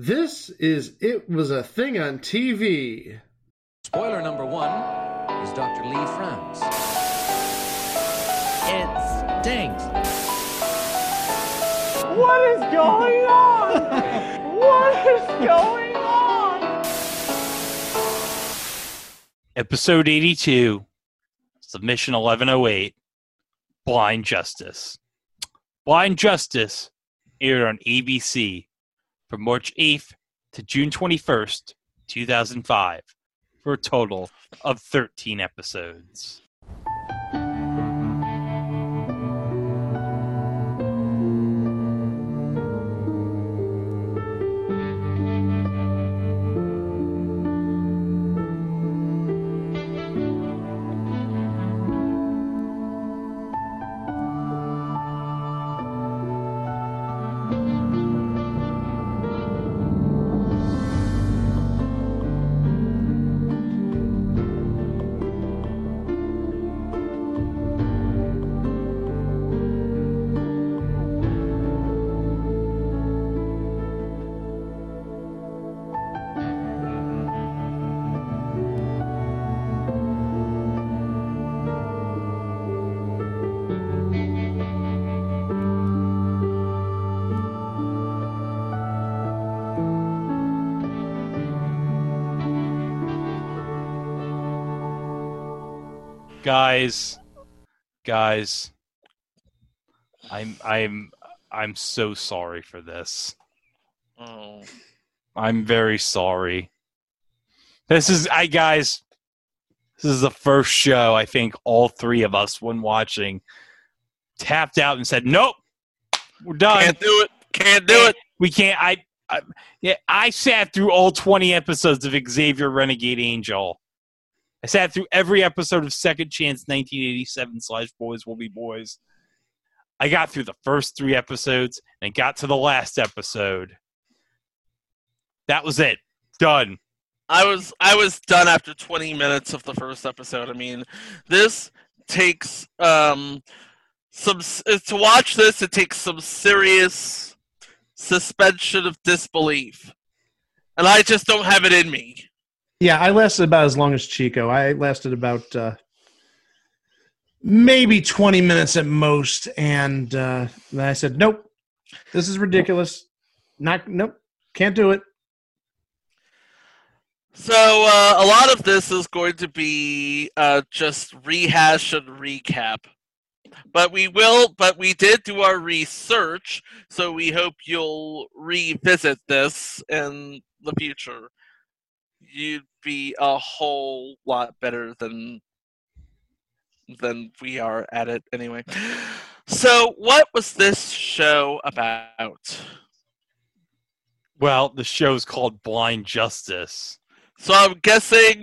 This is It Was a Thing on TV. Spoiler number one is Dr. Lee frowns. It stinks. What is going on? what is going on? Episode 82, Submission 1108, Blind Justice. Blind Justice aired on ABC from March 8th to June 21st, 2005, for a total of 13 episodes. Guys, guys, I'm I'm I'm so sorry for this. Oh. I'm very sorry. This is I guys. This is the first show I think all three of us, when watching, tapped out and said, "Nope, we're done. Can't do it. Can't do it. We can't." I, I yeah, I sat through all 20 episodes of Xavier Renegade Angel. I sat through every episode of Second Chance 1987 slash Boys Will Be Boys. I got through the first three episodes and got to the last episode. That was it. Done. I was I was done after 20 minutes of the first episode. I mean, this takes um some uh, to watch this. It takes some serious suspension of disbelief, and I just don't have it in me. Yeah, I lasted about as long as Chico. I lasted about uh, maybe 20 minutes at most. And uh, I said, nope, this is ridiculous. Not, nope, can't do it. So uh, a lot of this is going to be uh, just rehash and recap. But we will, but we did do our research, so we hope you'll revisit this in the future. You'd be a whole lot better than than we are at it anyway. So, what was this show about? Well, the show's called Blind Justice. So, I'm guessing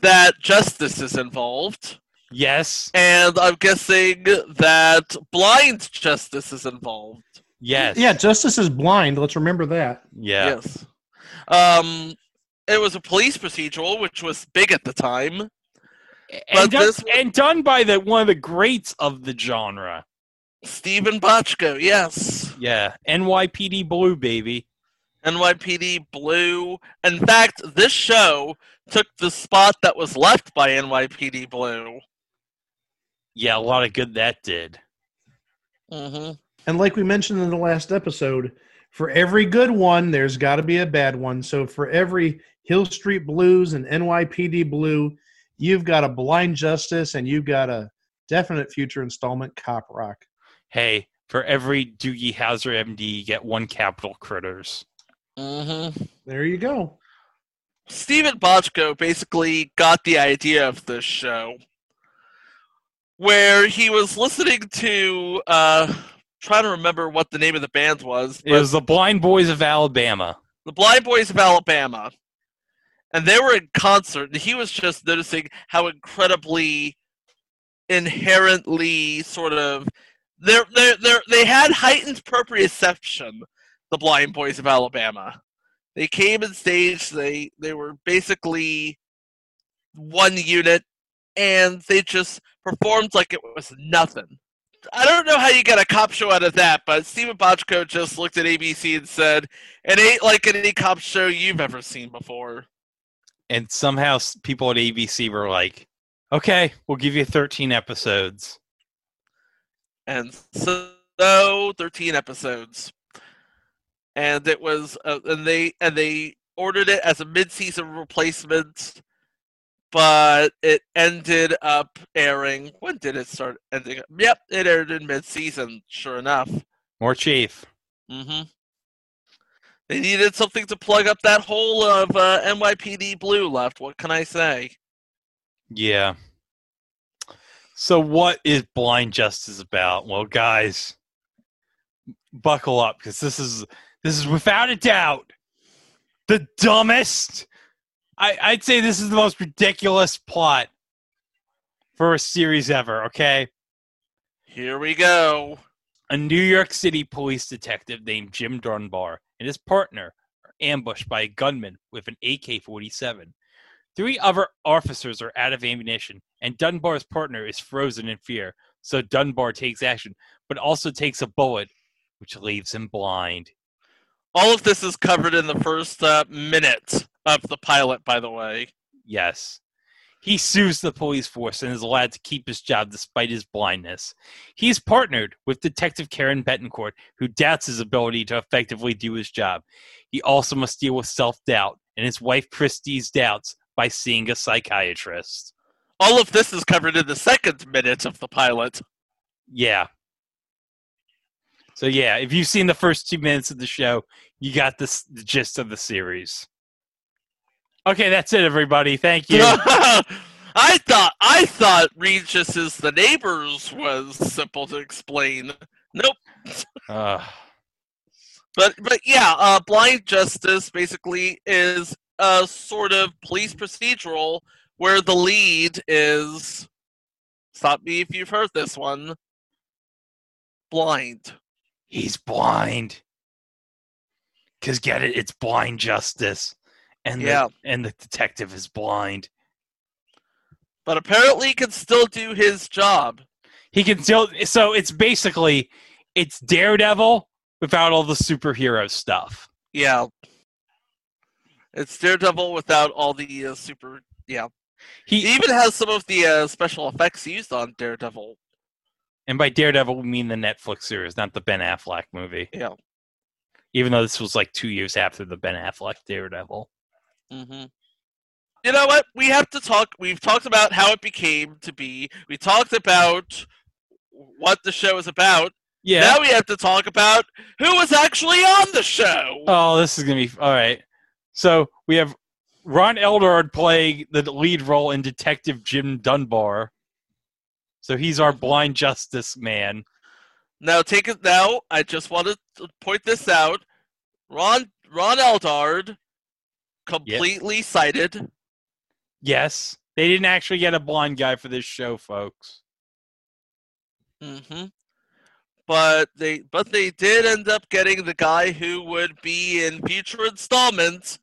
that justice is involved. Yes. And I'm guessing that blind justice is involved. Yes. Yeah, Justice is blind. Let's remember that. Yeah. Yes. Um, it was a police procedural, which was big at the time. And, done, this- and done by the one of the greats of the genre. Steven Bochco, yes. Yeah. NYPD Blue, baby. NYPD Blue. In fact, this show took the spot that was left by NYPD Blue. Yeah, a lot of good that did. hmm And like we mentioned in the last episode, for every good one, there's got to be a bad one. So for every Hill Street Blues and NYPD Blue, you've got a Blind Justice and you've got a definite future installment Cop Rock. Hey, for every Doogie Howser MD, you get one Capitol Critters. Mm-hmm. There you go. Steven Bochco basically got the idea of this show where he was listening to uh trying to remember what the name of the band was, It was the Blind Boys of Alabama. the Blind Boys of Alabama. And they were in concert and he was just noticing how incredibly inherently sort of they're, they're, they're, they had heightened proprioception, the Blind Boys of Alabama. They came and staged, they they were basically one unit and they just performed like it was nothing. I don't know how you get a cop show out of that, but Steven Bochco just looked at ABC and said, "It ain't like any cop show you've ever seen before." And somehow people at ABC were like, "Okay, we'll give you 13 episodes." and so, so 13 episodes. And it was uh, and they and they ordered it as a mid-season replacement but it ended up airing. When did it start ending yep it aired in mid-season sure enough. More chief. hmm they needed something to plug up that hole of uh, nypd blue left what can i say Yeah. So what is Blind Justice about? Well, guys, buckle up because this is this is without a doubt the dumbest. I, I'd say this is the most ridiculous plot for a series ever. Okay, here we go a New York City police detective named Jim Dunbar and his partner are ambushed by a gunman with an AK 47. Three other officers are out of ammunition, and Dunbar's partner is frozen in fear. So Dunbar takes action, but also takes a bullet, which leaves him blind. all of this is covered in the first uh, minute of the pilot by the way Yes. He sues the police force and is allowed to keep his job despite his blindness. He's partnered with Detective Karen Betancourt, who doubts his ability to effectively do his job. He also must deal with self doubt and his wife Christie's doubts by seeing a psychiatrist. all of this is covered in the second minute of the pilot. Yeah. So yeah, if you've seen the first two minutes of the show, you got this the gist of the series. Okay, that's it, everybody. Thank you. I thought I thought Regis's The Neighbors was simple to explain. Nope. Uh, But but yeah, uh, Blind Justice basically is a sort of police procedural where the lead is stop me if you've heard this one. Blind. he's blind. Cause get it, it's blind justice, and Yeah. the, and the detective is blind. But apparently he can still do his job. He can still. So it's basically it's Daredevil without all the superhero stuff. Yeah. It's Daredevil without all the uh, super. Yeah. He He even has some of the uh, special effects used on Daredevil. and by Daredevil we mean the Netflix series, not the Ben Affleck movie. Yeah. Even though this was like two years after the Ben Affleck Daredevil. Hmm You know what? We have to talk. We've talked about how it became to be. We talked about what the show is about. Yeah. Now we have to talk about who was actually on the show. Oh, this is gonna be all right. So we have Ron Eldard playing the lead role in Detective Jim Dunbar. So he's our blind justice man. Now take it. Now I just wanted to point this out. Ron Ron Eldard, completely sighted. Yes, they didn't actually get a blind guy for this show, folks. hmm But they but they did end up getting the guy who would be in future installments,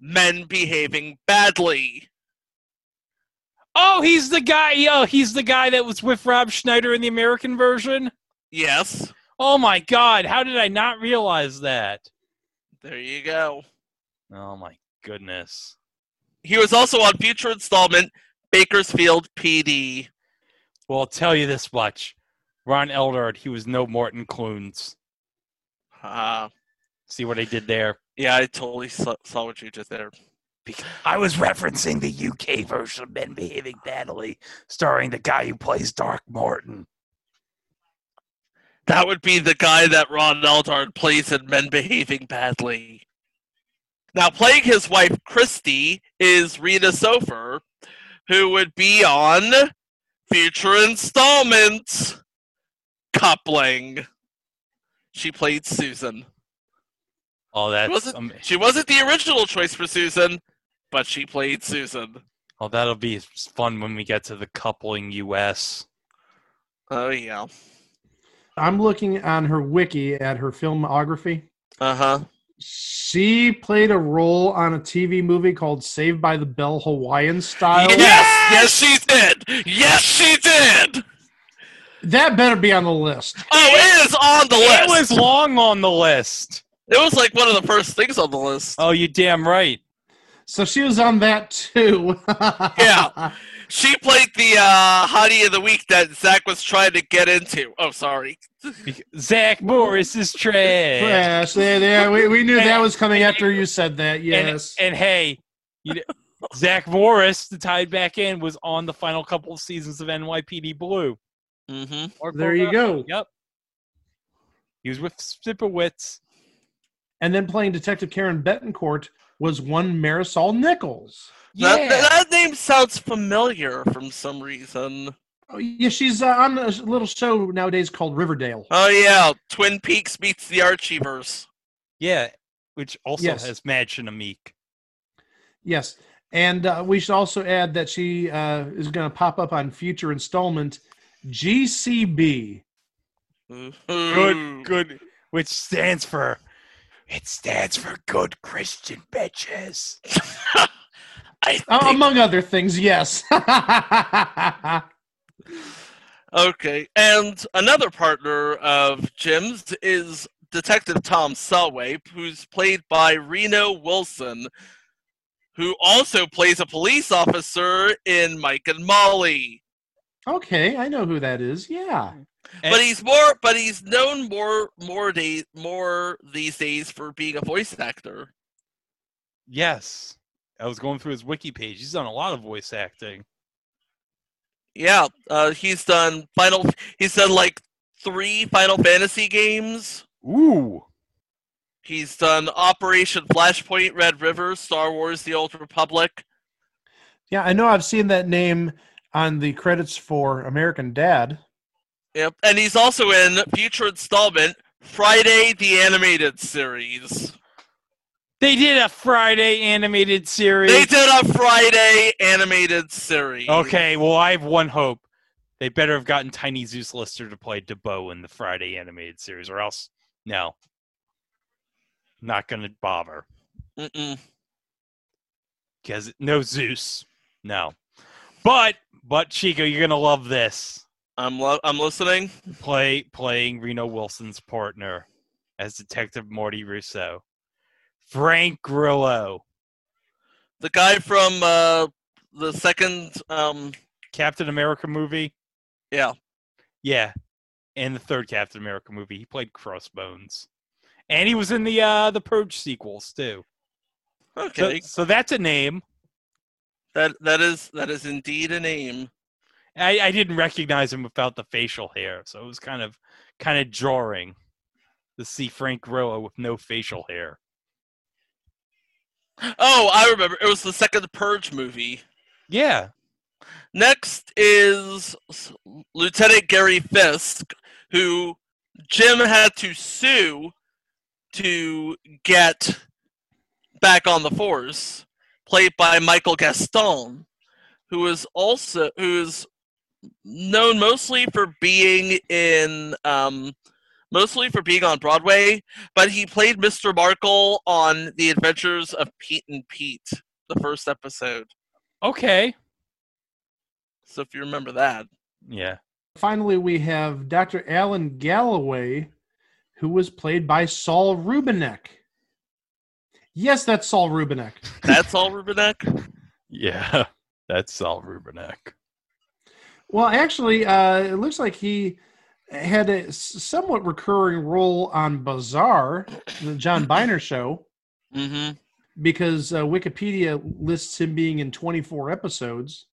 Men Behaving Badly. Oh, he's the guy. Yo, he's the guy that was with Rob Schneider in the American version. Yes, Oh my God! How did I not realize that? there you go. Oh my goodness. He was also on future installment Bakersfield PD. Well, I'll tell you this much: Ron Eldard, he was no Martin Clunes. Uh, See what I did there? yeah, I totally saw, saw what you did there. I was referencing the UK version of Men Behaving Badly, starring the guy who plays Dark Morton. That would be the guy that Ron Eldard plays in Men Behaving Badly. Now, playing his wife Christy is Rena Sofer, who would be on future installments Coupling. She played Susan. Oh, She wasn't, um, she wasn't the original choice for Susan, but she played Susan. oh, that'll be fun when we get to the coupling US. Oh, yeah. I'm looking on her wiki at her filmography. Uh huh. She played a role on a TV movie called Saved by the Bell Hawaiian Style. Yes! Yes, she did! Yes, she did! That better be on the list. Oh, it is on the list. It was long on the list. It was like one of the first things on the list. Oh, you damn right. So she was on that too. Yeah. She played the uh, hottie of the week that Zach was trying to get into. Oh, sorry. Zach Morris is trash. Trash. There, there. We, we knew that was coming after you said that. Yes. And, and hey, you know, Zach Morris, the tied back in, was on the final couple of seasons of NYPD Blue. Mm-hmm. Or there you go. Yep. He was with Sipowicz. And then playing Detective Karen Betancourt was one Marisol Nichols. Yeah. That, that name sounds familiar from some reason. Oh, yeah, she's uh, on a little show nowadays called Riverdale. Oh yeah, Twin Peaks meets the Archieverse. yeah. Which also Yes. has Mädchen Amick. Yes. And uh, we should also add that she uh, is going to pop up on future installment GCB. Ooh. Good, good. Which stands for. It stands for good Christian bitches. I Uh, among other things, yes. okay, and another partner of Jim's is Detective Tom Selway, who's played by Reno Wilson, who also plays a police officer in Mike and Molly. okay, I know who that is. Yeah. And- but he's more but he's known more more day more these days for being a voice actor. Yes. I was going through his wiki page. He's done a lot of voice acting. Yeah, uh, he's done final he's done like three Final Fantasy games. Ooh. He's done Operation Flashpoint, Red River, Star Wars: The Old Republic. Yeah, I know I've seen that name on the credits for American Dad. Yep, and he's also in future installment Friday the Animated Series. They did a Friday animated series. They did a Friday animated series. Okay, well, I have one hope. They better have gotten Tiny Zeus Lister to play Deebo in the Friday animated series, or else, no. Not going to bother. Mm-mm. Because no Zeus. No. But, but Chico, you're going to love this. I'm lo- I'm listening. Play Playing Reno Wilson's partner as Detective Morty Russo. Frank Grillo. The guy from uh, the second, um, Captain America movie. yeah, Yeah, and the third Captain America movie, he played Crossbones, and he was in the uh the Purge sequels too. So, okay, so that's a name. that that is that is indeed a name. I, I didn't recognize him without the facial hair, so it was kind of kind of jarring to see Frank Grillo with no facial hair. Oh, I remember. It was the second Purge movie. Yeah, Next is Lieutenant Gary Fisk, who Jim had to sue to get back on the force, played by Michael Gaston, who is also who is known mostly for being in um, mostly for being on Broadway, but he played Mr. Markle on The Adventures of Pete and Pete, the first episode. okay, So if you remember that. yeah. Finally, we have Dr. Alan Galloway, who was played by Saul Rubinek. Yes, that's Saul Rubinek. That's Saul Rubinek? Yeah, that's Saul Rubinek. Well, actually, uh, it looks like he had a somewhat recurring role on Bizarre, the John Byner show, Mm-hmm. because uh, Wikipedia lists him being in 24 episodes.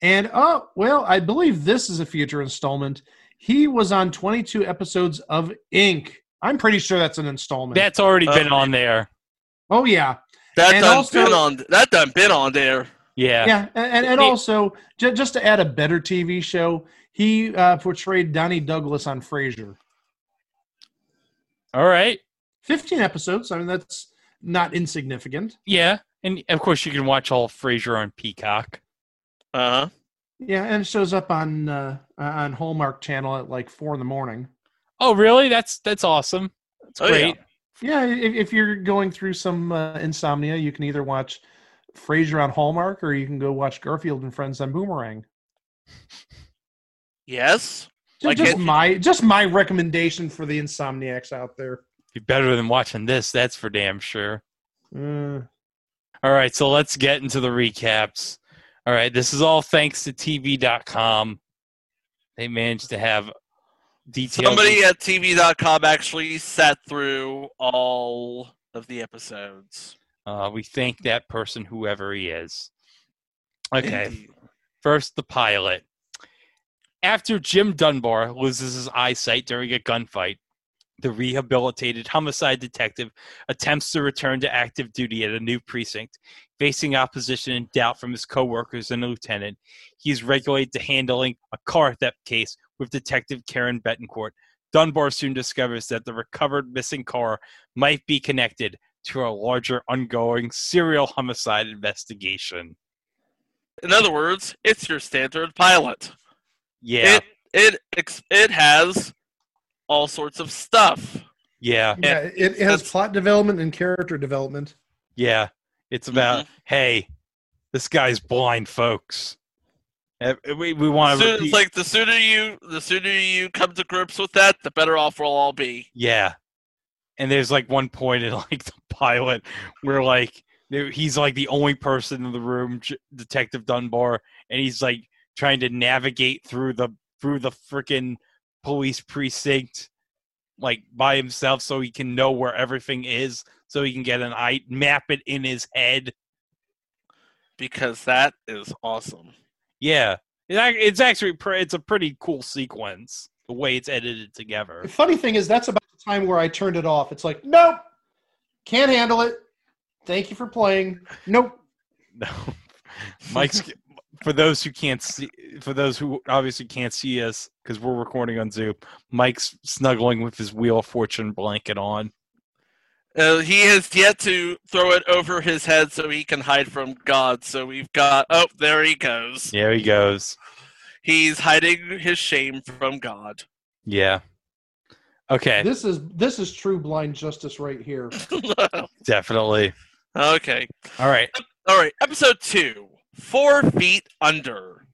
And oh, well, I believe this is a future installment. He was on 22 episodes of Inc. I'm pretty sure that's an installment. That's already been Uh, on there. oh yeah, That And done also- been on that done been on there. Yeah. yeah, and and, and also j- just to add a better TV show, he uh, portrayed Donny Douglas on Frasier. All right. 15 episodes. I mean, that's not insignificant. Yeah, and of course you can watch all of Frasier on Peacock. Uh-huh. Yeah, and it shows up on uh, on Hallmark Channel at like four in the morning. Oh, really? That's that's awesome. That's Oh, yeah. great. Yeah, if, if you're going through some uh, insomnia, you can either watch Frasier on Hallmark or you can go watch Garfield and Friends on Boomerang. Yes. Just, Like just it- my just my recommendation for the insomniacs out there. Be better than watching this, that's for damn sure. Uh, All right, so let's get into the recaps. All right, this is all thanks to TV.com. They managed to have detailed. Somebody at TV.com actually sat through all of the episodes. Uh, we thank that person, whoever he is. Okay, Indeed. first the pilot. After Jim Dunbar loses his eyesight during a gunfight, the rehabilitated homicide detective attempts to return to active duty at a new precinct. Facing opposition and doubt from his coworkers and a lieutenant, he is regulated to handling a car theft case with Detective Karen Betancourt. Dunbar soon discovers that the recovered missing car might be connected to a larger ongoing serial homicide investigation. In other words, it's your standard pilot. Yeah, It it it has all sorts of stuff. yeah, yeah, it, it has that's- plot development and character development. yeah. It's about mm-hmm. hey, this guy's blind, folks. We we want to Soon- it's like the sooner you the sooner you come to grips with that, the better off we'll all be. yeah. And there's like one point in like the pilot where like he's like the only person in the room, Detective Dunbar, and he's like trying to navigate through the through the freaking police precinct like by himself so he can know where everything is so he can get an eye map it in his head. Because that is awesome. Yeah, it's actually it's a pretty cool sequence the way it's edited together. The funny thing is, that's about the time where I turned it off. It's like, nope, can't handle it. Thank you for playing. Nope. No, Mike's for those who can't see, for those who obviously can't see us because we're recording on Zoom. Mike's snuggling with his Wheel of Fortune blanket on. Uh, he has yet to throw it over his head so he can hide from God. So we've got oh, there he goes. There he goes. He's hiding his shame from God. Yeah. Okay, This is this is true blind justice right here. definitely. okay. All right. All right, episode two Four Feet Under.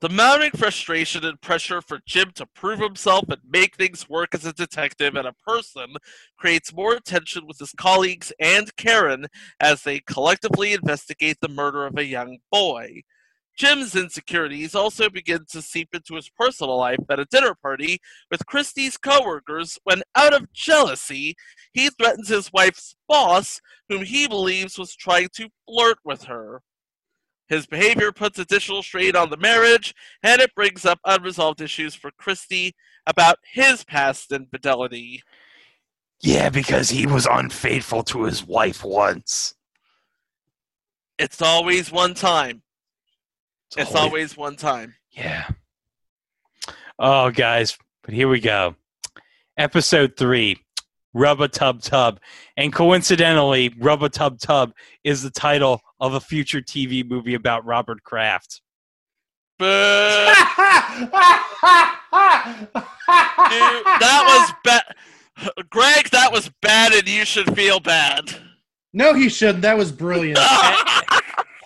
The mounting frustration and pressure for Jim to prove himself and make things work as a detective and a person creates more tension with his colleagues and Karen as they collectively investigate the murder of a young boy. Jim's insecurities also begin to seep into his personal life at a dinner party with Christie's coworkers when, out of jealousy, he threatens his wife's boss whom he believes was trying to flirt with her. His behavior puts additional strain on the marriage, and it brings up unresolved issues for Christie about his past infidelity. Yeah, because he was unfaithful to his wife once. It's always one time. It's always- always one time. Yeah. Oh, guys, but here we go. Episode three, Rubba Tub Tub. And coincidentally, Rubba Tub Tub is the title of a future TV movie about Robert Kraft. But that was bad. Greg, that was bad, and you should feel bad. no, he shouldn't. That was brilliant.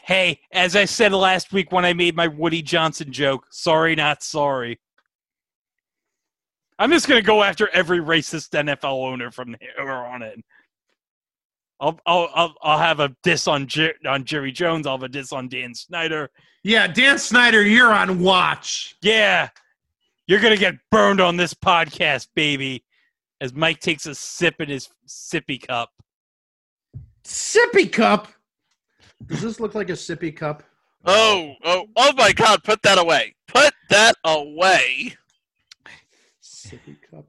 Hey, as I said last week when I made my Woody Johnson joke, sorry, not sorry. I'm just going to go after every racist NFL owner from here on in. I'll, I'll, I'll, I'll have a diss on, Jer- on Jerry Jones. I'll have a diss on Dan Snyder. yeah, Dan Snyder, you're on watch. Yeah, you're going to get burned on this podcast, baby. As Mike takes a sip in his sippy cup. Sippy cup. Does this look like a sippy cup? Oh, oh, oh my God! Put that away. Put that away. Sippy cup.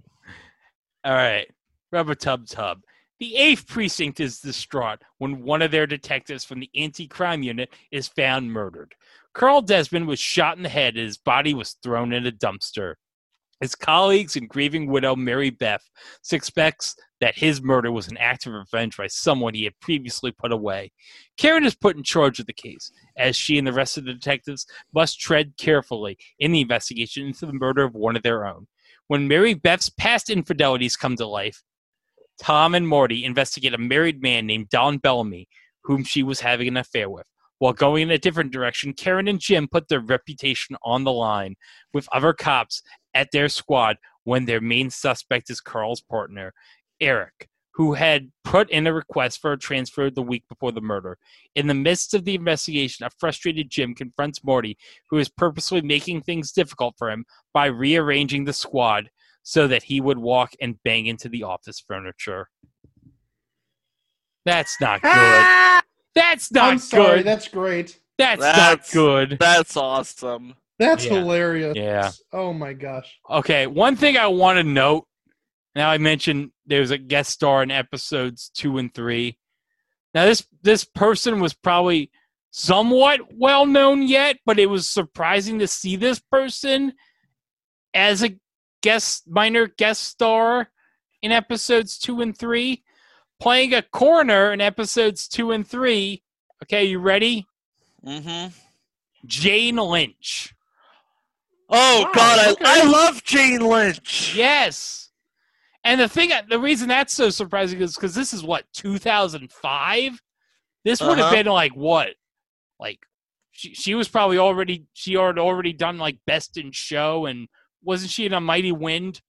All right. Rubber Tub Tub. The 8th Precinct is distraught when one of their detectives from the anti crime unit is found murdered. Carl Desmond was shot in the head and his body was thrown in a dumpster. His colleagues and grieving widow Mary Beth suspects that his murder was an act of revenge by someone he had previously put away. Karen is put in charge of the case, as she and the rest of the detectives must tread carefully in the investigation into the murder of one of their own. When Mary Beth's past infidelities come to life, Tom and Morty investigate a married man named Don Bellamy, whom she was having an affair with. While going in a different direction, Karen and Jim put their reputation on the line with other cops at their squad when their main suspect is Carl's partner, Eric, who had put in a request for a transfer the week before the murder. In the midst of the investigation, a frustrated Jim confronts Morty, who is purposely making things difficult for him by rearranging the squad so that he would walk and bang into the office furniture. That's not good. Ah! That's not I'm sorry. good. That's great. That's, That's- not good. That's awesome. That's Yeah. hilarious. Yeah. Oh my gosh. Okay, one thing I want to note. Now I mentioned there was a guest star in episodes two and three. Now this this person was probably somewhat well known yet, but it was surprising to see this person as a guest minor guest star in episodes two and three, playing a corner in episodes two and three. Okay, you ready? Mm-hmm. Jane Lynch. Oh Wow, God, I. I love Jane Lynch. Yes. And the thing, the reason that's so surprising is because this is what 2005. This would have Uh-huh. been like what, like she she was probably already she had already done like Best in Show and wasn't she in a Mighty Wind?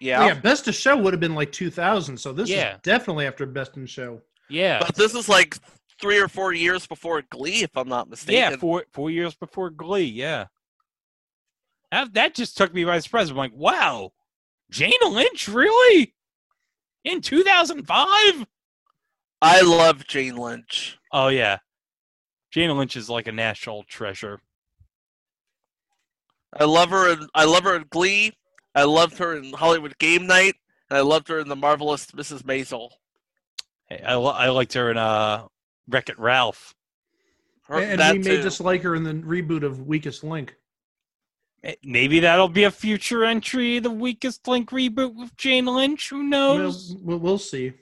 Yeah. Oh, yeah. Best of Show would have been like 2000. So this Yeah. is definitely after Best in Show. Yeah, but this is like three or four years before Glee, if I'm not mistaken. yeah, four four years before Glee. Yeah, that that just took me by surprise. I'm like, wow, Jane Lynch really in 2005? I love Jane Lynch. Oh yeah, Jane Lynch is like a national treasure. I love her. In, I love her in Glee. I loved her in Hollywood Game Night, and I loved her in The Marvelous Mrs. Maisel. Hey, I, li- I liked her in uh, Wreck It Ralph. Her, and we may too. just her in the reboot of Weakest Link. Eh, Maybe that'll be a future entry, the Weakest Link reboot with Jane Lynch. Who knows? we'll, we'll see.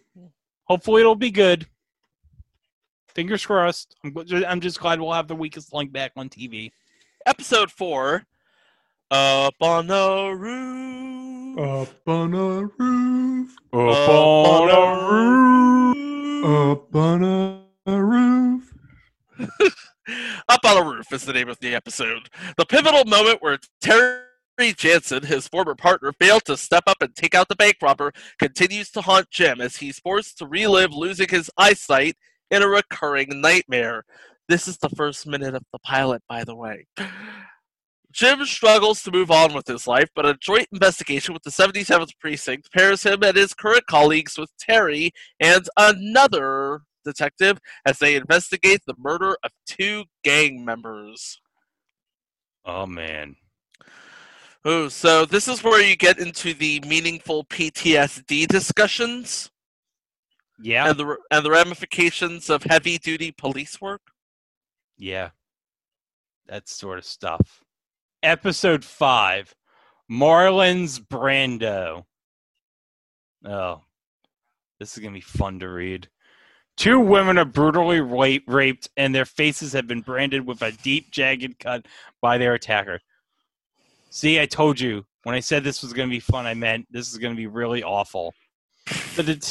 Hopefully, it'll be good. Fingers crossed. I'm, I'm just glad we'll have the Weakest Link back on TV. Episode four. Up on the roof. Up on a roof. Up on a roof. Up on a roof. Up on a Roof is the name of the episode. The pivotal moment where Terry Jansen, his former partner, failed to step up and take out the bank robber, continues to haunt Jim as he's forced to relive losing his eyesight in a recurring nightmare. This is the first minute of the pilot, by the way. Jim struggles to move on with his life, but a joint investigation with the 77th Precinct pairs him and his current colleagues with Terry and another detective as they investigate the murder of two gang members. Oh, man. Oh, so this is where you get into the meaningful PTSD discussions Yeah. and the and the ramifications of heavy duty police work. Yeah. That sort of stuff. Episode 5 Marlins Brando. Oh, this is to be fun to read. Two women are brutally ra- raped, and their faces have been branded with a deep, jagged cut by their attacker. See, I told you. When I said this was going to be fun, I meant this is going to be really awful. The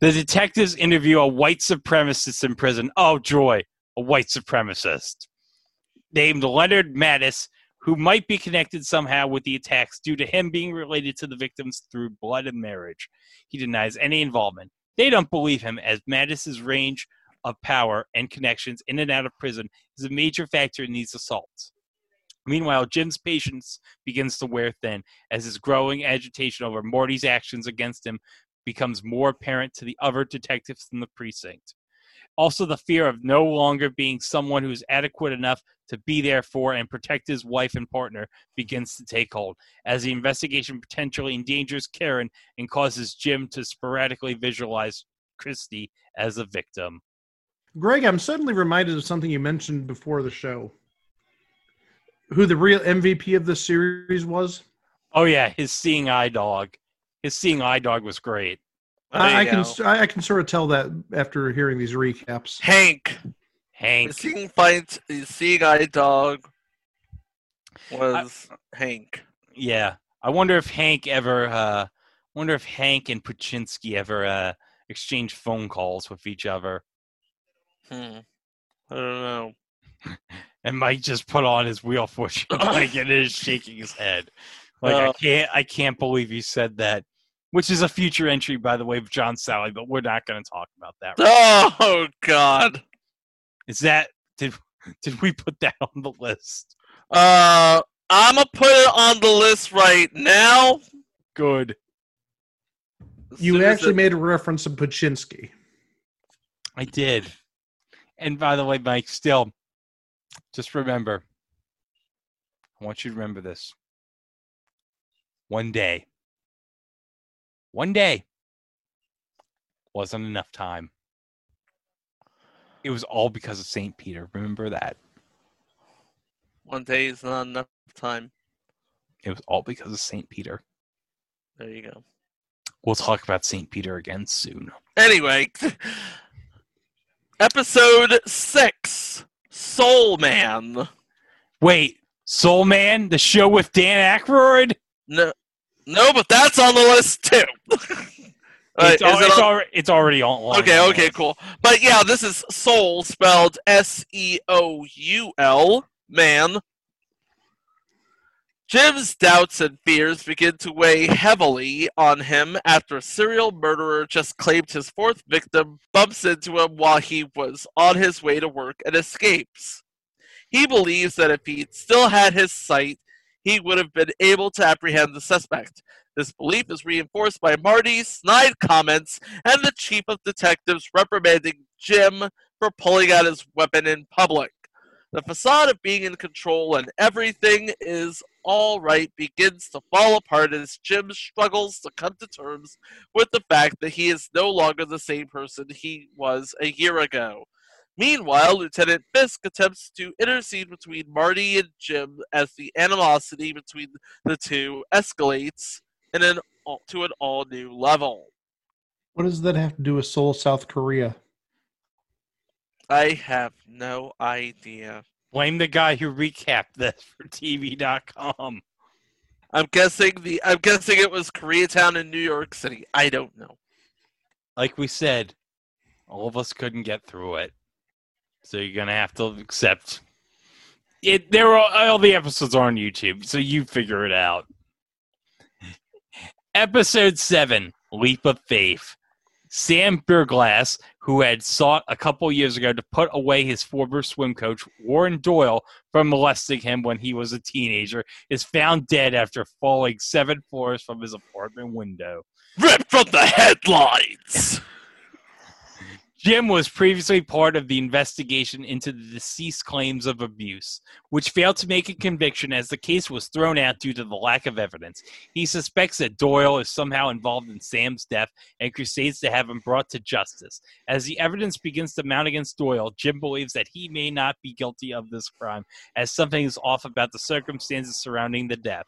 detectives interview a white supremacist in prison. Oh, joy a white supremacist named Leonard Mattis, who might be connected somehow with the attacks due to him being related to the victims through blood and marriage. He denies any involvement. They don't believe him, as Mattis's range of power and connections in and out of prison is a major factor in these assaults. Meanwhile, Jim's patience begins to wear thin as his growing agitation over Morty's actions against him becomes more apparent to the other detectives in the precinct also the fear of no longer being someone who is adequate enough to be there for and protect his wife and partner begins to take hold as the investigation potentially endangers Karen and causes Jim to sporadically visualize Christy as a victim. Greg, I'm suddenly reminded of something you mentioned before the show. Who the real MVP of this series was? Oh yeah, his seeing eye dog. His seeing eye dog was great. There you I, I can. I I can sort of tell that after hearing these recaps. Hank. Hank. the Seeing fight seeing eye dog was Hank. Yeah. I wonder if Hank ever uh wonder if Hank and Puchinsky ever uh exchanged phone calls with each other. Hmm. I don't know. And Mike just put on his wheel push like and is shaking his head. Like I Uh. can't I can't believe you said that. Which is a future entry, by the way, of John Sally, but we're not gonna talk about that. Oh God. Is that did did we put that on the list? Uh, I'm gonna put it on the list right now. Good. As You soon actually it- made a reference to Pachinski. I did. And by the way, Mike, still, just remember, I want you to remember this. One day, one day wasn't enough time. It was all because of St. Peter. Remember that. one day is not enough time. It was all because of St. Peter. There you go. We'll talk about St. Peter again soon. Anyway, episode six, Soul Man. Wait, Soul Man, the show with Dan Aykroyd? No, no, but that's on the list too. It's, al- it it's, it's already on. Okay, on okay, cool. But yeah, this is Soul spelled S E O U L, man. Jim's doubts and fears begin to weigh heavily on him after a serial murderer just claimed his fourth victim bumps into him while he was on his way to work and escapes. He believes that if he still had his sight, he would have been able to apprehend the suspect. This belief is reinforced by Marty's snide comments and the chief of detectives reprimanding Jim for pulling out his weapon in public. The facade of being in control and everything is all right begins to fall apart as Jim struggles to come to terms with the fact that he is no longer the same person he was a year ago. Meanwhile, Lieutenant Fisk attempts to intercede between Marty and Jim as the animosity between the two escalates in an, to an all new level. What does that have to do with Seoul, South Korea? I have no idea. Blame the guy who recapped this for TV.com. I'm guessing the I'm guessing it was Koreatown in New York City. I don't know. Like we said, all of us couldn't get through it. So you're gonna have to accept it. There are all the episodes are on YouTube, so you figure it out. Episode seven, Leap of Faith. Sam Burglass, who had sought a couple years ago to put away his former swim coach, Warren Doyle, from molesting him when he was a teenager, is found dead after falling seven floors from his apartment window. Ripped from the headlines. Jim was previously part of the investigation into the deceased's claims of abuse, which failed to make a conviction as the case was thrown out due to the lack of evidence. He suspects that Doyle is somehow involved in Sam's death and crusades to have him brought to justice. As the evidence begins to mount against Doyle, Jim believes that he may not be guilty of this crime, as something is off about the circumstances surrounding the death.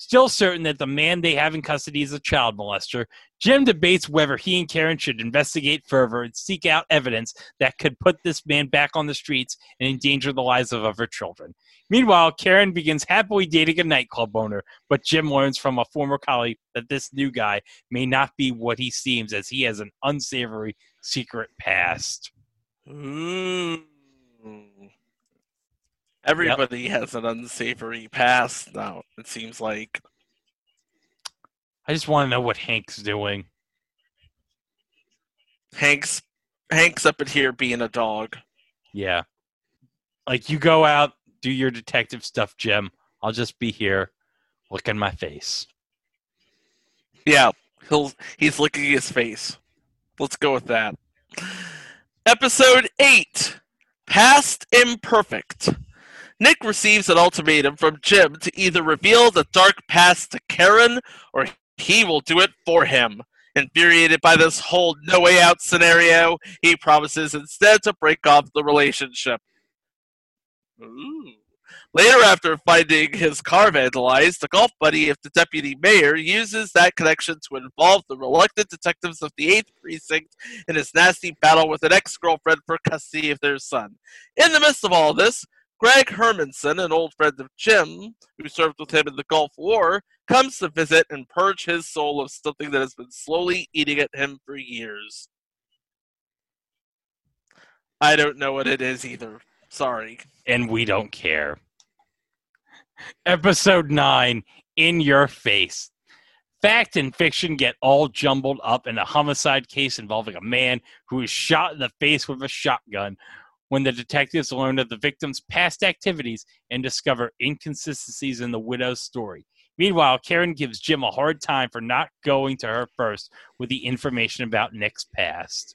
Still certain that the man they have in custody is a child molester, Jim debates whether he and Karen should investigate further and seek out evidence that could put this man back on the streets and endanger the lives of other children. Meanwhile, Karen begins happily dating a nightclub owner, but Jim learns from a former colleague that this new guy may not be what he seems as he has an unsavory secret past. Ooh. Everybody has an unsavory past now, it seems like. I just want to know what Hank's doing. Hank's Hank's up in here being a dog. Yeah. Like you go out, do your detective stuff, Jim. I'll just be here licking my face. Yeah, he'll he's licking his face. Let's go with that. Episode 8 Past Imperfect. Nick receives an ultimatum from Jim to either reveal the dark past to Karen or he will do it for him. Infuriated by this whole no way out scenario, he promises instead to break off the relationship. Ooh. Later, after finding his car vandalized, the golf buddy of the deputy mayor uses that connection to involve the reluctant detectives of the 8th Precinct in his nasty battle with an ex girlfriend for custody of their son. In the midst of all this, Greg Hermanson, an old friend of Jim, who served with him in the Gulf War, comes to visit and purge his soul of something that has been slowly eating at him for years. I don't know what it is either. Sorry. and we don't care. Episode 9 In Your Face. Fact and fiction get all jumbled up in a homicide case involving a man who is shot in the face with a shotgun when the detectives learn of the victim's past activities and discover inconsistencies in the widow's story. Meanwhile, Karen gives Jim a hard time for not going to her first with the information about Nick's past.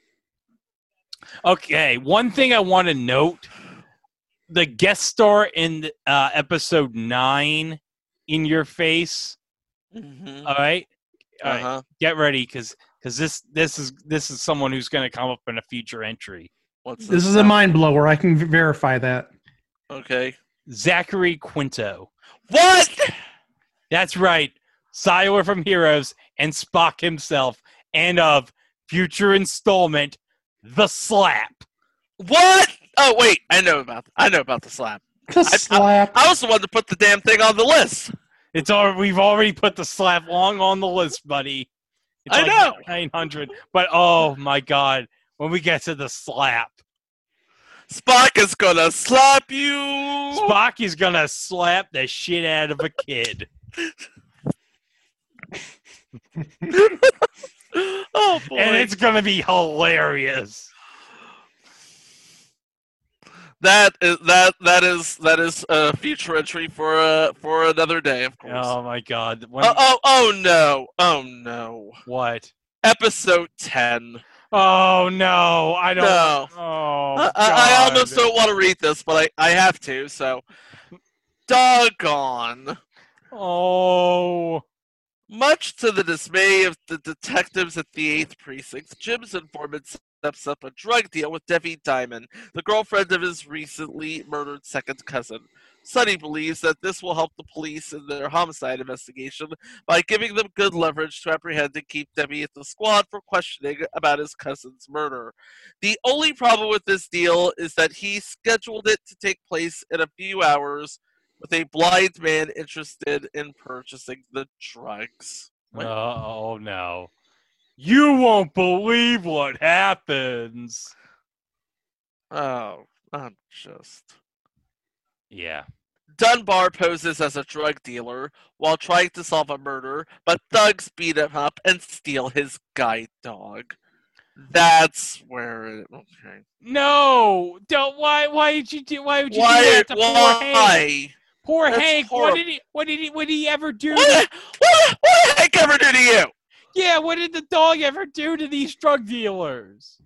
Okay, one thing I want to note the guest star in uh, episode nine in your face. Mm-hmm. All right, all right, Uh-huh. get ready because because this this is this is someone who's going to come up in a future entry. What's This is a mind blower. I can verify that. Okay. Zachary Quinto. What? That's right, Sylar from Heroes and Spock himself, and of future installment, The Slap. What? Oh wait, I know about I know about the slap. The slap. I was the one to put the damn thing on the list. It's all we've already put the slap long on the list, buddy. It's I like know. 900, but oh my god, when we get to the slap. Spock is gonna slap you. Spock is gonna slap the shit out of a kid. oh boy. And it's gonna be hilarious. that is that that is that is a future entry for uh for another day, of course. Oh my god. When, oh, oh oh no. Oh no. what? Episode ten. Oh no, I don't No. Oh I, I, almost don't want to read this, but I, I have to, so doggone. Oh Much to the dismay of the detectives at the 8th Precinct, Jim's informant steps up a drug deal with Debbie Diamond, the girlfriend of his recently murdered second cousin. Sonny believes that this will help the police in their homicide investigation by giving them good leverage to apprehend and keep Debbie at the squad for questioning about his cousin's murder. The only problem with this deal is that he scheduled it to take place in a few hours with a blind man interested in purchasing the drugs. Oh no. You won't believe what happens. Oh, I'm just. Yeah. Dunbar poses as a drug dealer while trying to solve a murder, but thugs beat him up and steal his guide dog. That's where it. Okay. No, don't. Why? Why did you do? Why would you do that to poor Hank? Poor That's Hank. What did he? What did he? What did he ever do? What? What? What did Hank ever do to you? yeah. What did the dog ever do to these drug dealers?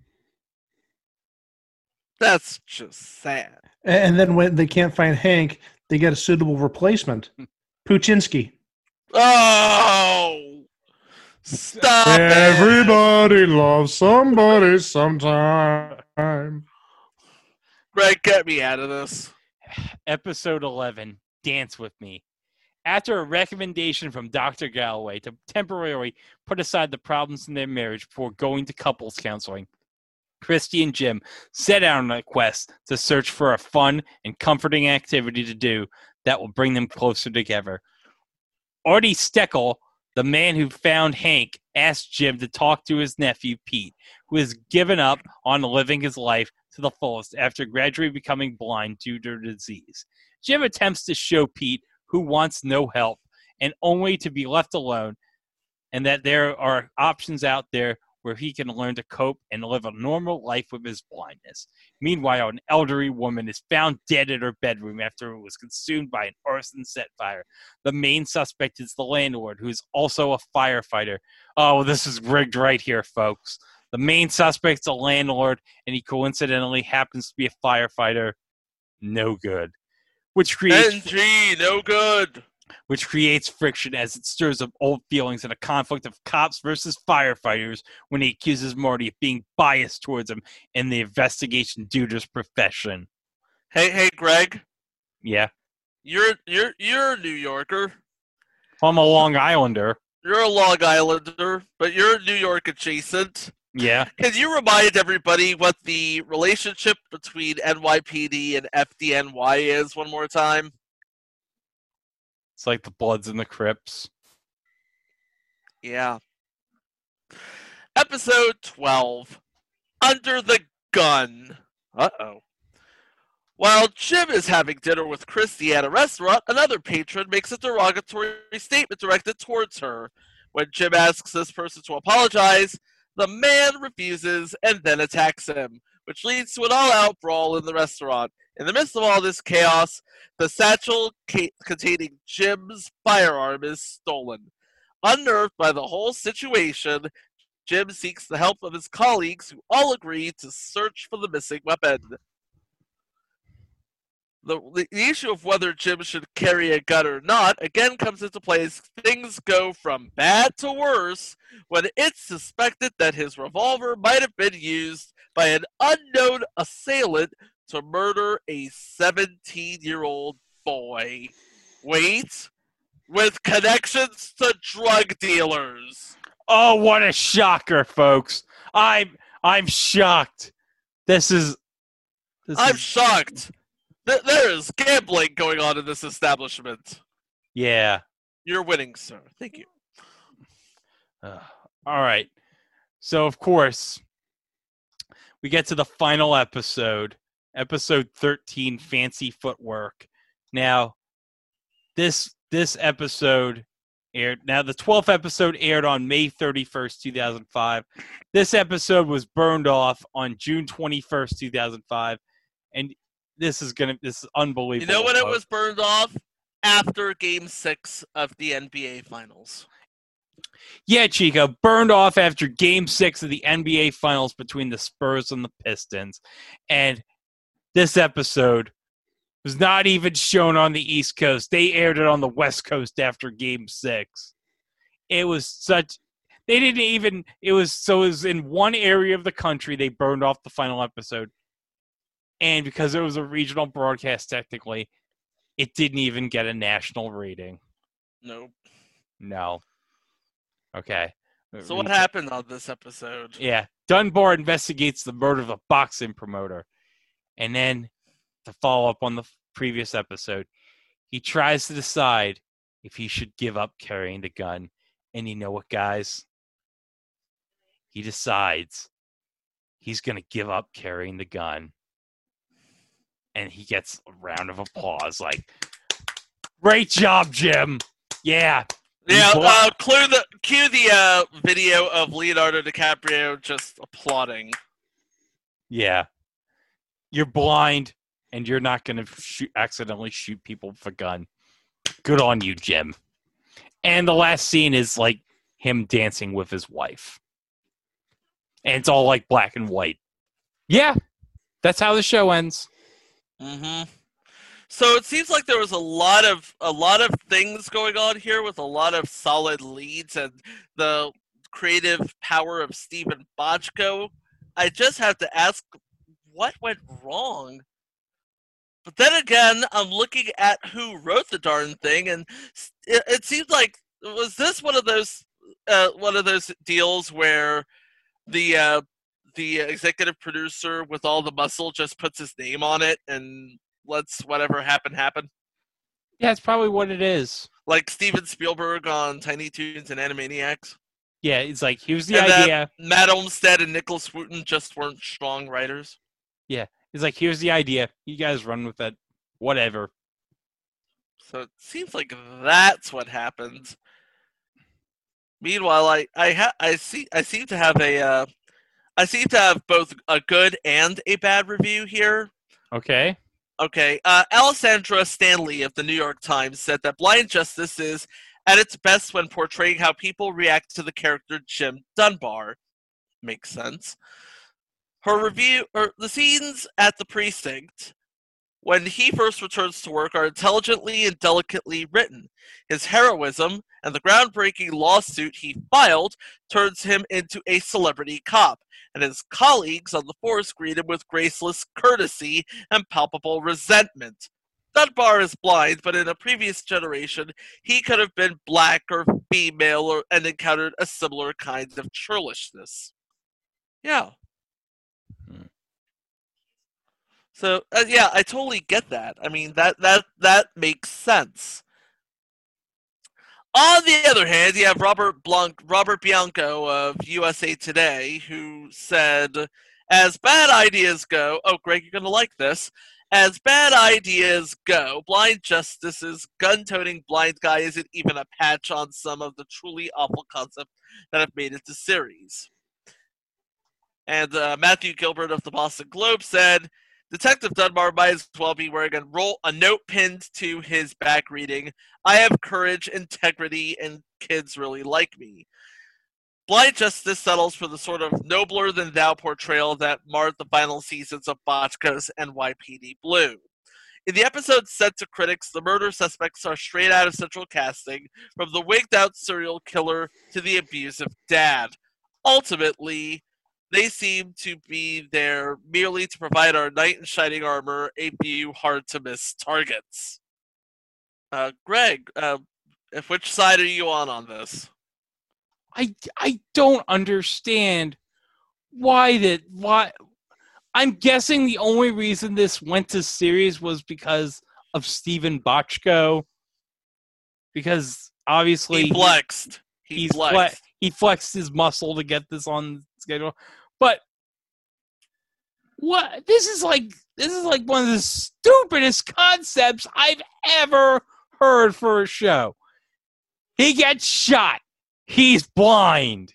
That's just sad. And then when they can't find Hank, they get a suitable replacement. Hmm. Puchinsky. Oh! Stop it! Everybody loves somebody sometime. Greg, get me out of this. Episode 11 Dance with Me. After a recommendation from Dr. Galloway to temporarily put aside the problems in their marriage before going to couples counseling, Christy and Jim set out on a quest to search for a fun and comforting activity to do that will bring them closer together. Artie Steckel, the man who found Hank, asked Jim to talk to his nephew Pete, who has given up on living his life to the fullest after gradually becoming blind due to disease. Jim attempts to show Pete, who wants no help and only to be left alone, and that there are options out there where he can learn to cope and live a normal life with his blindness. Meanwhile, an elderly woman is found dead in her bedroom after it was consumed by an arson set fire. The main suspect is the landlord, who is also a firefighter. Oh, this is rigged right here, folks. The main suspect's a landlord, and he coincidentally happens to be a firefighter. No good. Which creates NG, no good. Which creates friction as it stirs up old feelings in a conflict of cops versus firefighters when he accuses Marty of being biased towards him in the investigation due to his profession. Hey, hey, Greg, Yeah. you're you're you're a New Yorker. I'm a Long Islander. You're a Long Islander, but you're New York adjacent. Yeah. Can you remind everybody what the relationship between NYPD and FDNY is one more time? It's like the Bloods and the Crips. Yeah. Episode 12 Under the Gun. Uh oh. While Jim is having dinner with Christy at a restaurant, another patron makes a derogatory statement directed towards her. When Jim asks this person to apologize, the man refuses and then attacks him, which leads to an all out brawl in the restaurant. In the midst of all this chaos, the satchel ca- containing Jim's firearm is stolen. Unnerved by the whole situation, Jim seeks the help of his colleagues who all agree to search for the missing weapon. The, the, the issue of whether Jim should carry a gun or not again comes into play as things go from bad to worse when it's suspected that his revolver might have been used by an unknown assailant to murder a 17 year old boy. Wait, with connections to drug dealers. Oh, what a shocker, folks! I'm I'm shocked. This is. This I'm is, shocked. Th- there is gambling going on in this establishment. yeah. You're winning, sir. Thank you. Uh, all right. So of course, we get to the final episode, episode 13, Fancy Footwork. Now, this this episode aired now the 12th episode aired on May 31st, 2005. This episode was burned off on June 21st, 2005. And this is gonna this is unbelievable You know when it was burned off? After game six of the NBA Finals. Yeah, Chico, burned off after game six of the NBA Finals between the Spurs and the Pistons. And this episode was not even shown on the East Coast. They aired it on the West Coast after game six. It was such. They didn't even. It was so. It was in one area of the country. They burned off the final episode, and because it was a regional broadcast, technically, it didn't even get a national rating. Nope. No. Okay. So what happened on this episode? Yeah. Dunbar investigates the murder of a boxing promoter. And then, to follow up on the previous episode, he tries to decide if he should give up carrying the gun. And you know what, guys? He decides he's going to give up carrying the gun. And he gets a round of applause like, great job, Jim. Yeah. Yeah, uh, clue the cue the uh, video of Leonardo DiCaprio just applauding. Yeah. You're blind and you're not going to shoot, accidentally shoot people with a gun. Good on you, Jim. And the last scene is like him dancing with his wife. And it's all like black and white. Yeah. That's how the show ends. hmm So it seems like there was a lot of a lot of things going on here with a lot of solid leads and the creative power of Steven Bochco. I just have to ask, what went wrong? But then again, I'm looking at who wrote the darn thing, and it, it seems like was this one of those uh, one of those deals where the uh, the executive producer with all the muscle just puts his name on it and lets whatever happen happen. Yeah, it's probably what it is. Like Steven Spielberg on Tiny Toons and Animaniacs. Yeah, it's like here's the And that- idea. Matt Olmstead and Nicholas Wootton just weren't strong writers. Yeah, it's like here's the idea. You guys run with it. Whatever. So it seems like that's what happened. Meanwhile, I I ha- I see I seem to have a uh, I seem to have both a good and a bad review here. Okay. Okay, uh, Alessandra Stanley of the New York Times said that Blind Justice is at its best when portraying how people react to the character Jim Dunbar. Makes sense. Her review, or the scenes at the precinct when he first returns to work are intelligently and delicately written. His heroism and the groundbreaking lawsuit he filed turns him into a celebrity cop, and his colleagues on the force greet him with graceless courtesy and palpable resentment. Dunbar is blind, but in a previous generation, he could have been black or female or, and encountered a similar kind of churlishness. Yeah. Hmm. So uh, yeah, I totally get that. I mean that that that makes sense. On the other hand, you have Robert Blanc, Robert Bianco of USA Today, who said As bad ideas go, oh, Greg, you're to like this. As bad ideas go, Blind Justice's gun toting blind guy isn't even a patch on some of the truly awful concepts that have made it to series. And uh, Matthew Gilbert of the Boston Globe said, Detective Dunbar might as well be wearing a, roll, a note pinned to his back reading, I have courage, integrity, and kids really like me. Blind Justice settles for the sort of nobler than thou portrayal that marred the final seasons of Bochco's NYPD Blue. In the episode sent to critics, the murder suspects are straight out of central casting, from the wigged out serial killer to the abusive dad. Ultimately, they seem to be there merely to provide our knight in shining armor a few hard to miss targets. Uh, Greg, uh, if which side are you on on this? I I don't understand why that why I'm guessing the only reason this went to series was because of Steven Bochco. Because obviously He flexed. He he's fle- flexed. he flexed his muscle to get this on schedule. But what this is like this is like one of the stupidest concepts I've ever heard for a show. He gets shot. He's blind.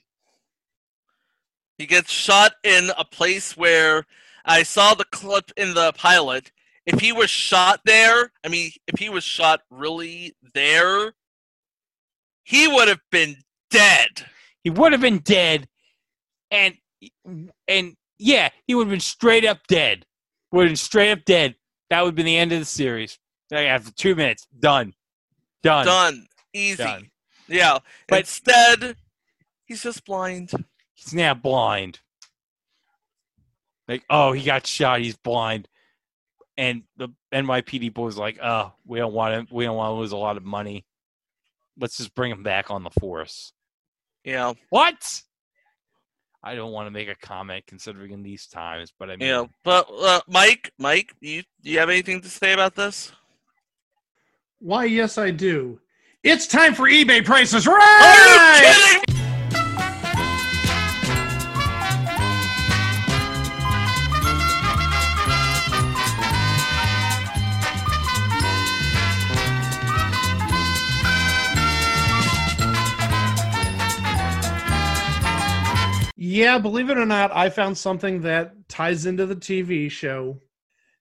He gets shot in a place where I saw the clip in the pilot. If he was shot there, I mean, if he was shot really there, he would have been dead. He would have been dead, and Mm-hmm. and yeah, he would have been straight up dead. Would have been straight up dead. That would have been the end of the series. Like, After two minutes, done, done, Done. Easy. done. Yeah. But- Instead, he's just blind. He's now blind. Like, oh, he got shot. He's blind, and the NYPD boys like, oh, we don't want him. We don't want to lose a lot of money. Let's just bring him back on the force. Yeah. What? I don't want to make a comment considering in these times, but I mean, Yeah. But uh, Mike, Mike, you do you have anything to say about this? Why, yes, I do. It's time for eBay prices Are you right. kidding? Yeah, believe it or not, I found something that ties into the TV show.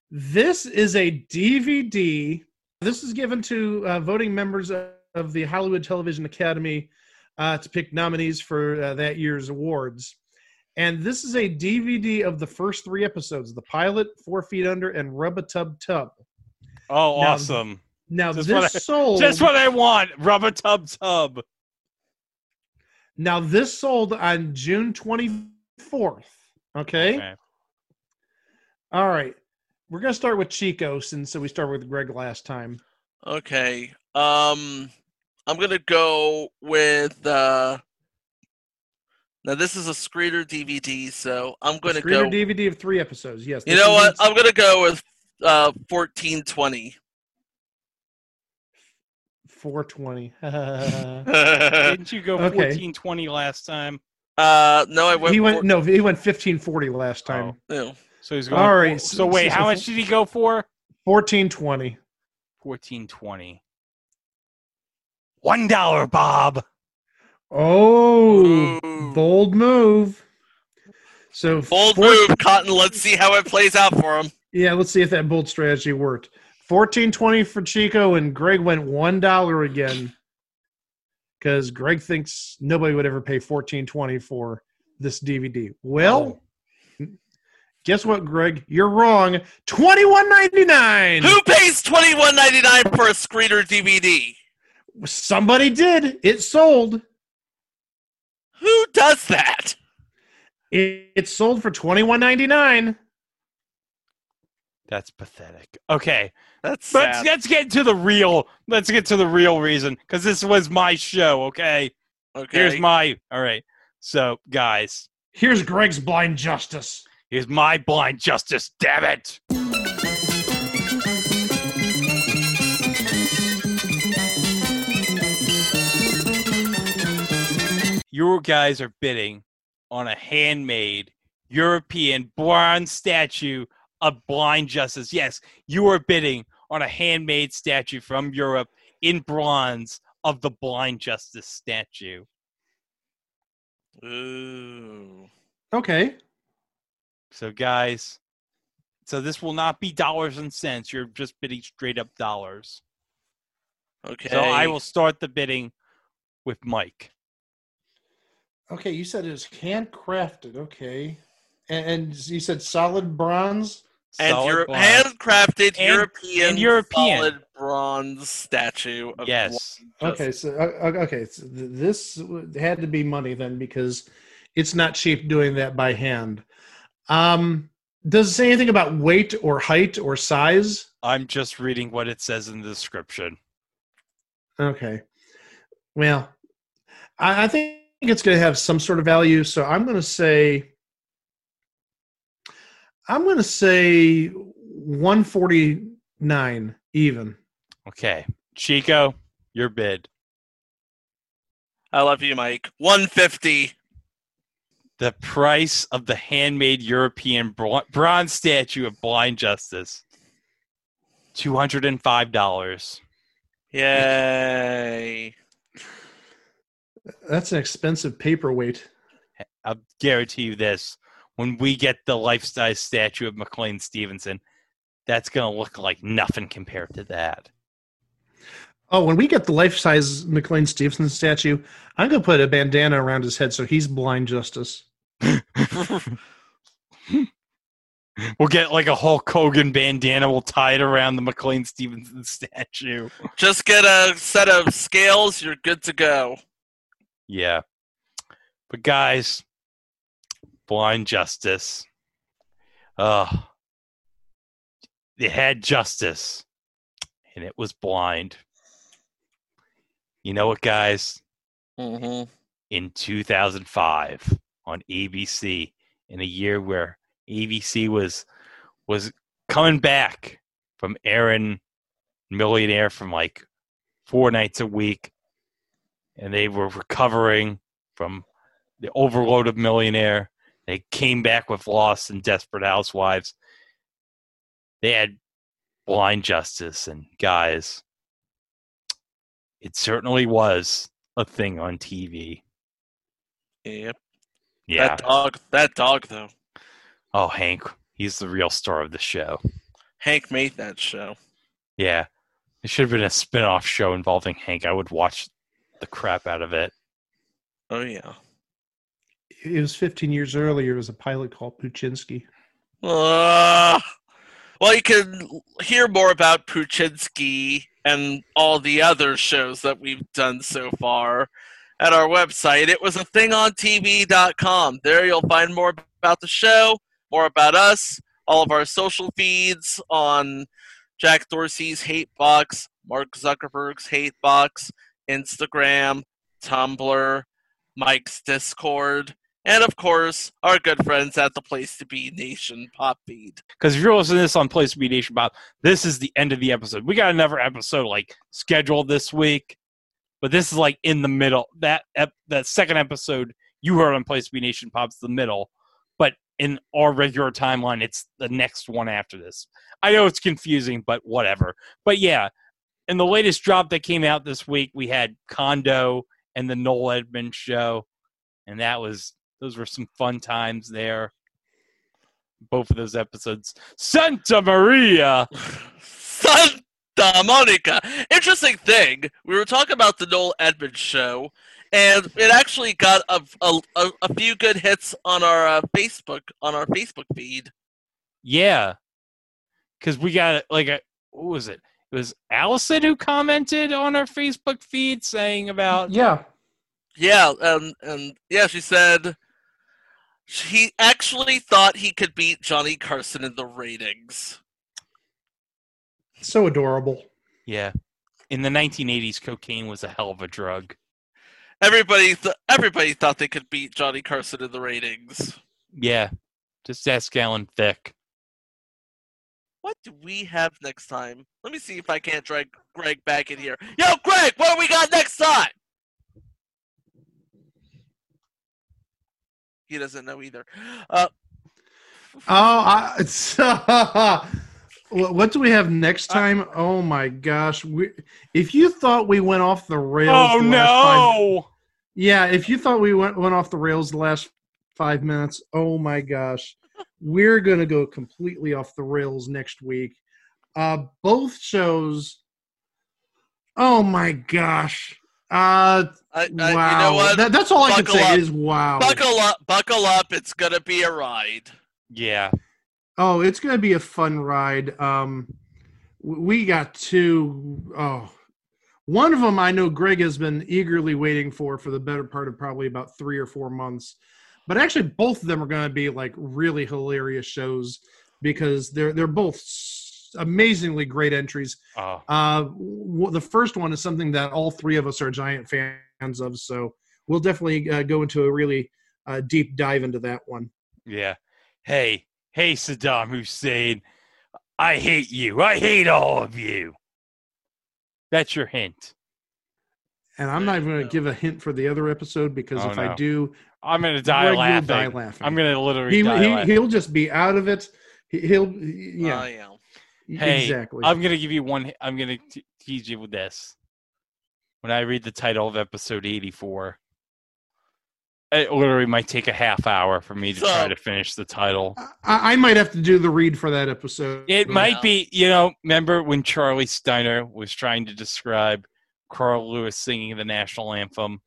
This is a DVD. This is given to uh, voting members of the Hollywood Television Academy uh, to pick nominees for uh, that year's awards. And this is a DVD of the first three episodes the pilot, Four Feet Under, and Rub a Tub Tub. oh, Now, awesome! Now, Just this what I- sold. Just what I want. Rubber tub tub. Now, this sold on June 24th. Okay. Okay. All right. We're going to start with Chico since we started with Greg last time. Okay. Um, I'm gonna go with. Uh, now this is a screener DVD, so I'm gonna Screener go. DVD of three episodes. Yes. you know what? I'm gonna go with uh 1420. 420. Didn't you go Okay. fourteen twenty last time? uh, no, I went. he went four- no, he went 1540 last time. Oh. no. So he's going. All right, So, so- wait, so- how much did he go for? 1420. Fourteen twenty. One dollar, Bob. Oh, Ooh. bold move. So Bold four- move, Cotton. Let's see how it plays out for him. Yeah, let's see if that bold strategy worked. 1420 for Chico and Greg went $1 again. Cuz Greg thinks nobody would ever pay 1420 for this DVD. Well, guess what, Greg? You're wrong. 21.99. Who pays 21.99 for a Screeder DVD? Somebody did. It sold. Who does that? It, it sold for 21.99. That's pathetic. Okay, That's let's sad. let's get to the real. Let's get to the real reason because this was my show. Okay, Okay. here's my. All right, so guys, Here's Greg's blind justice. here's my blind justice. Damn it. You guys are bidding on a handmade European bronze statue of blind justice. Yes, you are bidding on a handmade statue from Europe in bronze of the blind justice statue. Ooh. Okay. So, guys, so this will not be dollars and cents. You're just bidding straight up dollars. Okay. So I will start the bidding with Mike. Okay, you said it's handcrafted. Okay. And, and you said solid bronze? And Solid Euro- bronze. handcrafted And- European, and European. solid bronze statue. Of Yes. blind Okay, so uh, uh, okay, so this had to be money then because it's not cheap doing that by hand. Um, does it say anything about weight or height or size? I'm just reading what it says in the description. Okay, well, I, I think it's going to have some sort of value, so I'm going to say, I'm going to say 149 even. Okay. Chico, your bid. I love you, Mike. One fifty. The price of the handmade European bronze statue of blind justice. $205. Yay! That's an expensive paperweight. I'll guarantee you this. When we get the life size statue of McLean Stevenson, that's going to look like nothing compared to that. Oh, when we get the life size McLean Stevenson statue, I'm going to put a bandana around his head so he's blind justice. We'll get like a Hulk Hogan bandana. We'll tie it around the McLean Stevenson statue. Just get a set of scales. You're good to go. Yeah. But guys, blind justice. Oh. They had justice. And it was blind. You know what, guys? Mm-hmm. In 2005 on ABC, in a year where ABC was was coming back from Aaron Millionaire from like four nights a week, and they were recovering from the overload of Millionaire. They came back with Lost and Desperate Housewives. They had Blind Justice, and guys, it certainly was a thing on TV. Yep. Yeah. That dog. That dog, though. Oh, Hank, he's the real star of the show. Hank made that show. Yeah. It should have been a spin off show involving Hank. I would watch the crap out of it. Oh yeah. It was 15 years earlier. It was a pilot called Puchinsky. Uh, well, you can hear more about Puchinsky and all the other shows that we've done so far at our website. It was a thing on TV.com. There you'll find more about the show, more about us, all of our social feeds on Jack Dorsey's Hate Box, Mark Zuckerberg's Hate Box, Instagram, Tumblr, Mike's Discord, and of course, our good friends at the Place to Be Nation Pop Feed. Because if you're listening to this on Place to Be Nation Pop, this is the end of the episode. We got another episode like scheduled this week, but this is like in the middle. That ep- that second episode you heard on Place to Be Nation Pop's the middle, but in our regular timeline, it's the next one after this. I know it's confusing, but whatever. But yeah, in the latest drop that came out this week, we had Condo and the Noel Edmonds show, and that was those were some fun times there. Both of those episodes. Santa Maria. Santa Monica. Interesting thing. We were talking about the Noel Edmonds show, and it actually got a, a, a, a few good hits on our uh, Facebook on our Facebook feed. Yeah. Because we got like a what was it? It was Allison who commented on our Facebook feed saying about Yeah. Yeah, and and yeah, she said he actually thought he could beat Johnny Carson in the ratings. So adorable. yeah. In the 1980s, cocaine was a hell of a drug. Everybody, th- everybody thought they could beat Johnny Carson in the ratings. Yeah. Just ask Alan Thicke. What do we have next time? Let me see if I can't drag Greg back in here. Yo, Greg, what do we got next time? He doesn't know either. Uh, I, it's, what do we have next time? oh my gosh! We, if you thought we went off the rails, Oh the last five- no! yeah, if you thought we went went off the rails the last five minutes, oh my gosh, we're gonna go completely off the rails next week. Uh, both shows. Oh my gosh! Uh, I, I, wow. You know what? That- that's all I can say up. is wow. buckle up, buckle up. It's gonna be a ride. Yeah. Oh, it's going to be a fun ride. Um, we got two oh, one of them I know Greg has been eagerly waiting for for the better part of probably about three or four months. But actually, both of them are going to be like really hilarious shows because they're they're both s- amazingly great entries. Oh, Uh, w- the first one is something that all three of us are giant fans of, so we'll definitely uh, go into a really uh, deep dive into that one. yeah. Hey, hey, Saddam Hussein. I hate you. I hate all of you. That's your hint. And I'm not even going to give a hint for the other episode because Oh, if I do, I'm gonna die laughing. die laughing. I'm gonna literally he, die he laughing. he'll just be out of it. He, he'll yeah, I am. Hey, exactly. I'm gonna give you one. I'm gonna te- tease you with this. When I read the title of episode 84, it literally might take a half hour for me to try to finish the title. I, I might have to do the read for that episode. It might Yeah. be, you know, remember when Charlie Steiner was trying to describe Carl Lewis singing the national anthem?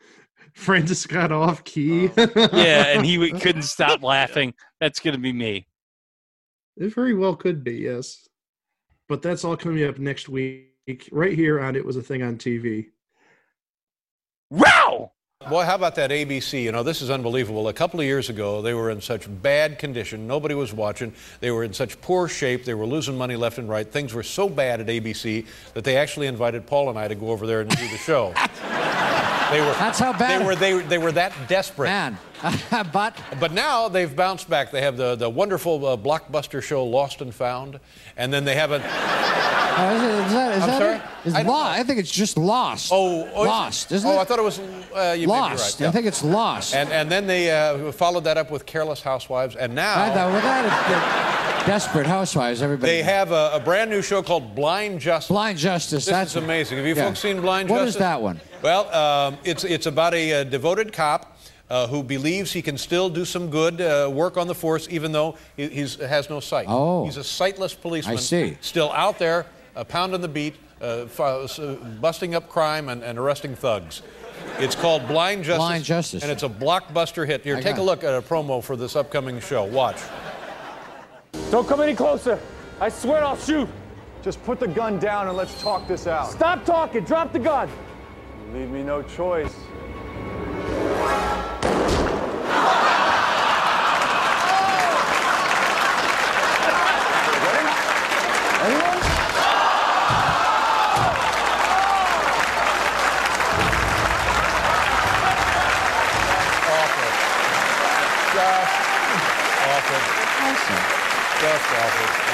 Francis got off key. Oh. Yeah, and he w- couldn't stop laughing. That's gonna be me. It very well could be yes, but that's all coming up next week, right here on It Was a Thing on TV. Wow! Boy, how about that ABC? You know, this is unbelievable. A couple of years ago, they were in such bad condition. Nobody was watching. They were in such poor shape. They were losing money left and right. Things were so bad at ABC that they actually invited Paul and I to go over there and do the show. they were, That's how bad- They were, they, they were that desperate. Man, but But now they've bounced back. They have the, the wonderful uh, blockbuster show Lost and Found. And then they have a. uh, is, is that, is I'm that sorry? it? It's I lost. I think it's just lost. Oh, oh, lost, isn't oh, it? I thought it was. Uh, you lost. right. yeah. I think it's lost. And, and then they uh, followed that up with Careless Housewives. And now. I thought well, that is desperate housewives. Everybody. They have a, a brand new show called Blind Justice. Blind Justice. This that's is amazing. Have you yeah. folks seen Blind What Justice? is that one? Well, um, it's it's about a, uh devoted cop uh, who believes he can still do some good uh, work on the force, even though he he's, has no sight. Oh. he's a sightless policeman. I see. Still out there, uh, pounding the beat, uh, uh, busting up crime and, and arresting thugs. It's called Blind Justice. Blind Justice. And it's a blockbuster hit. Here, I take a look at a promo for this upcoming show. Watch. Don't come any closer. I swear I'll shoot. Just put the gun down and let's talk this out. Stop talking. Drop the gun. Leave me no choice. Just awful.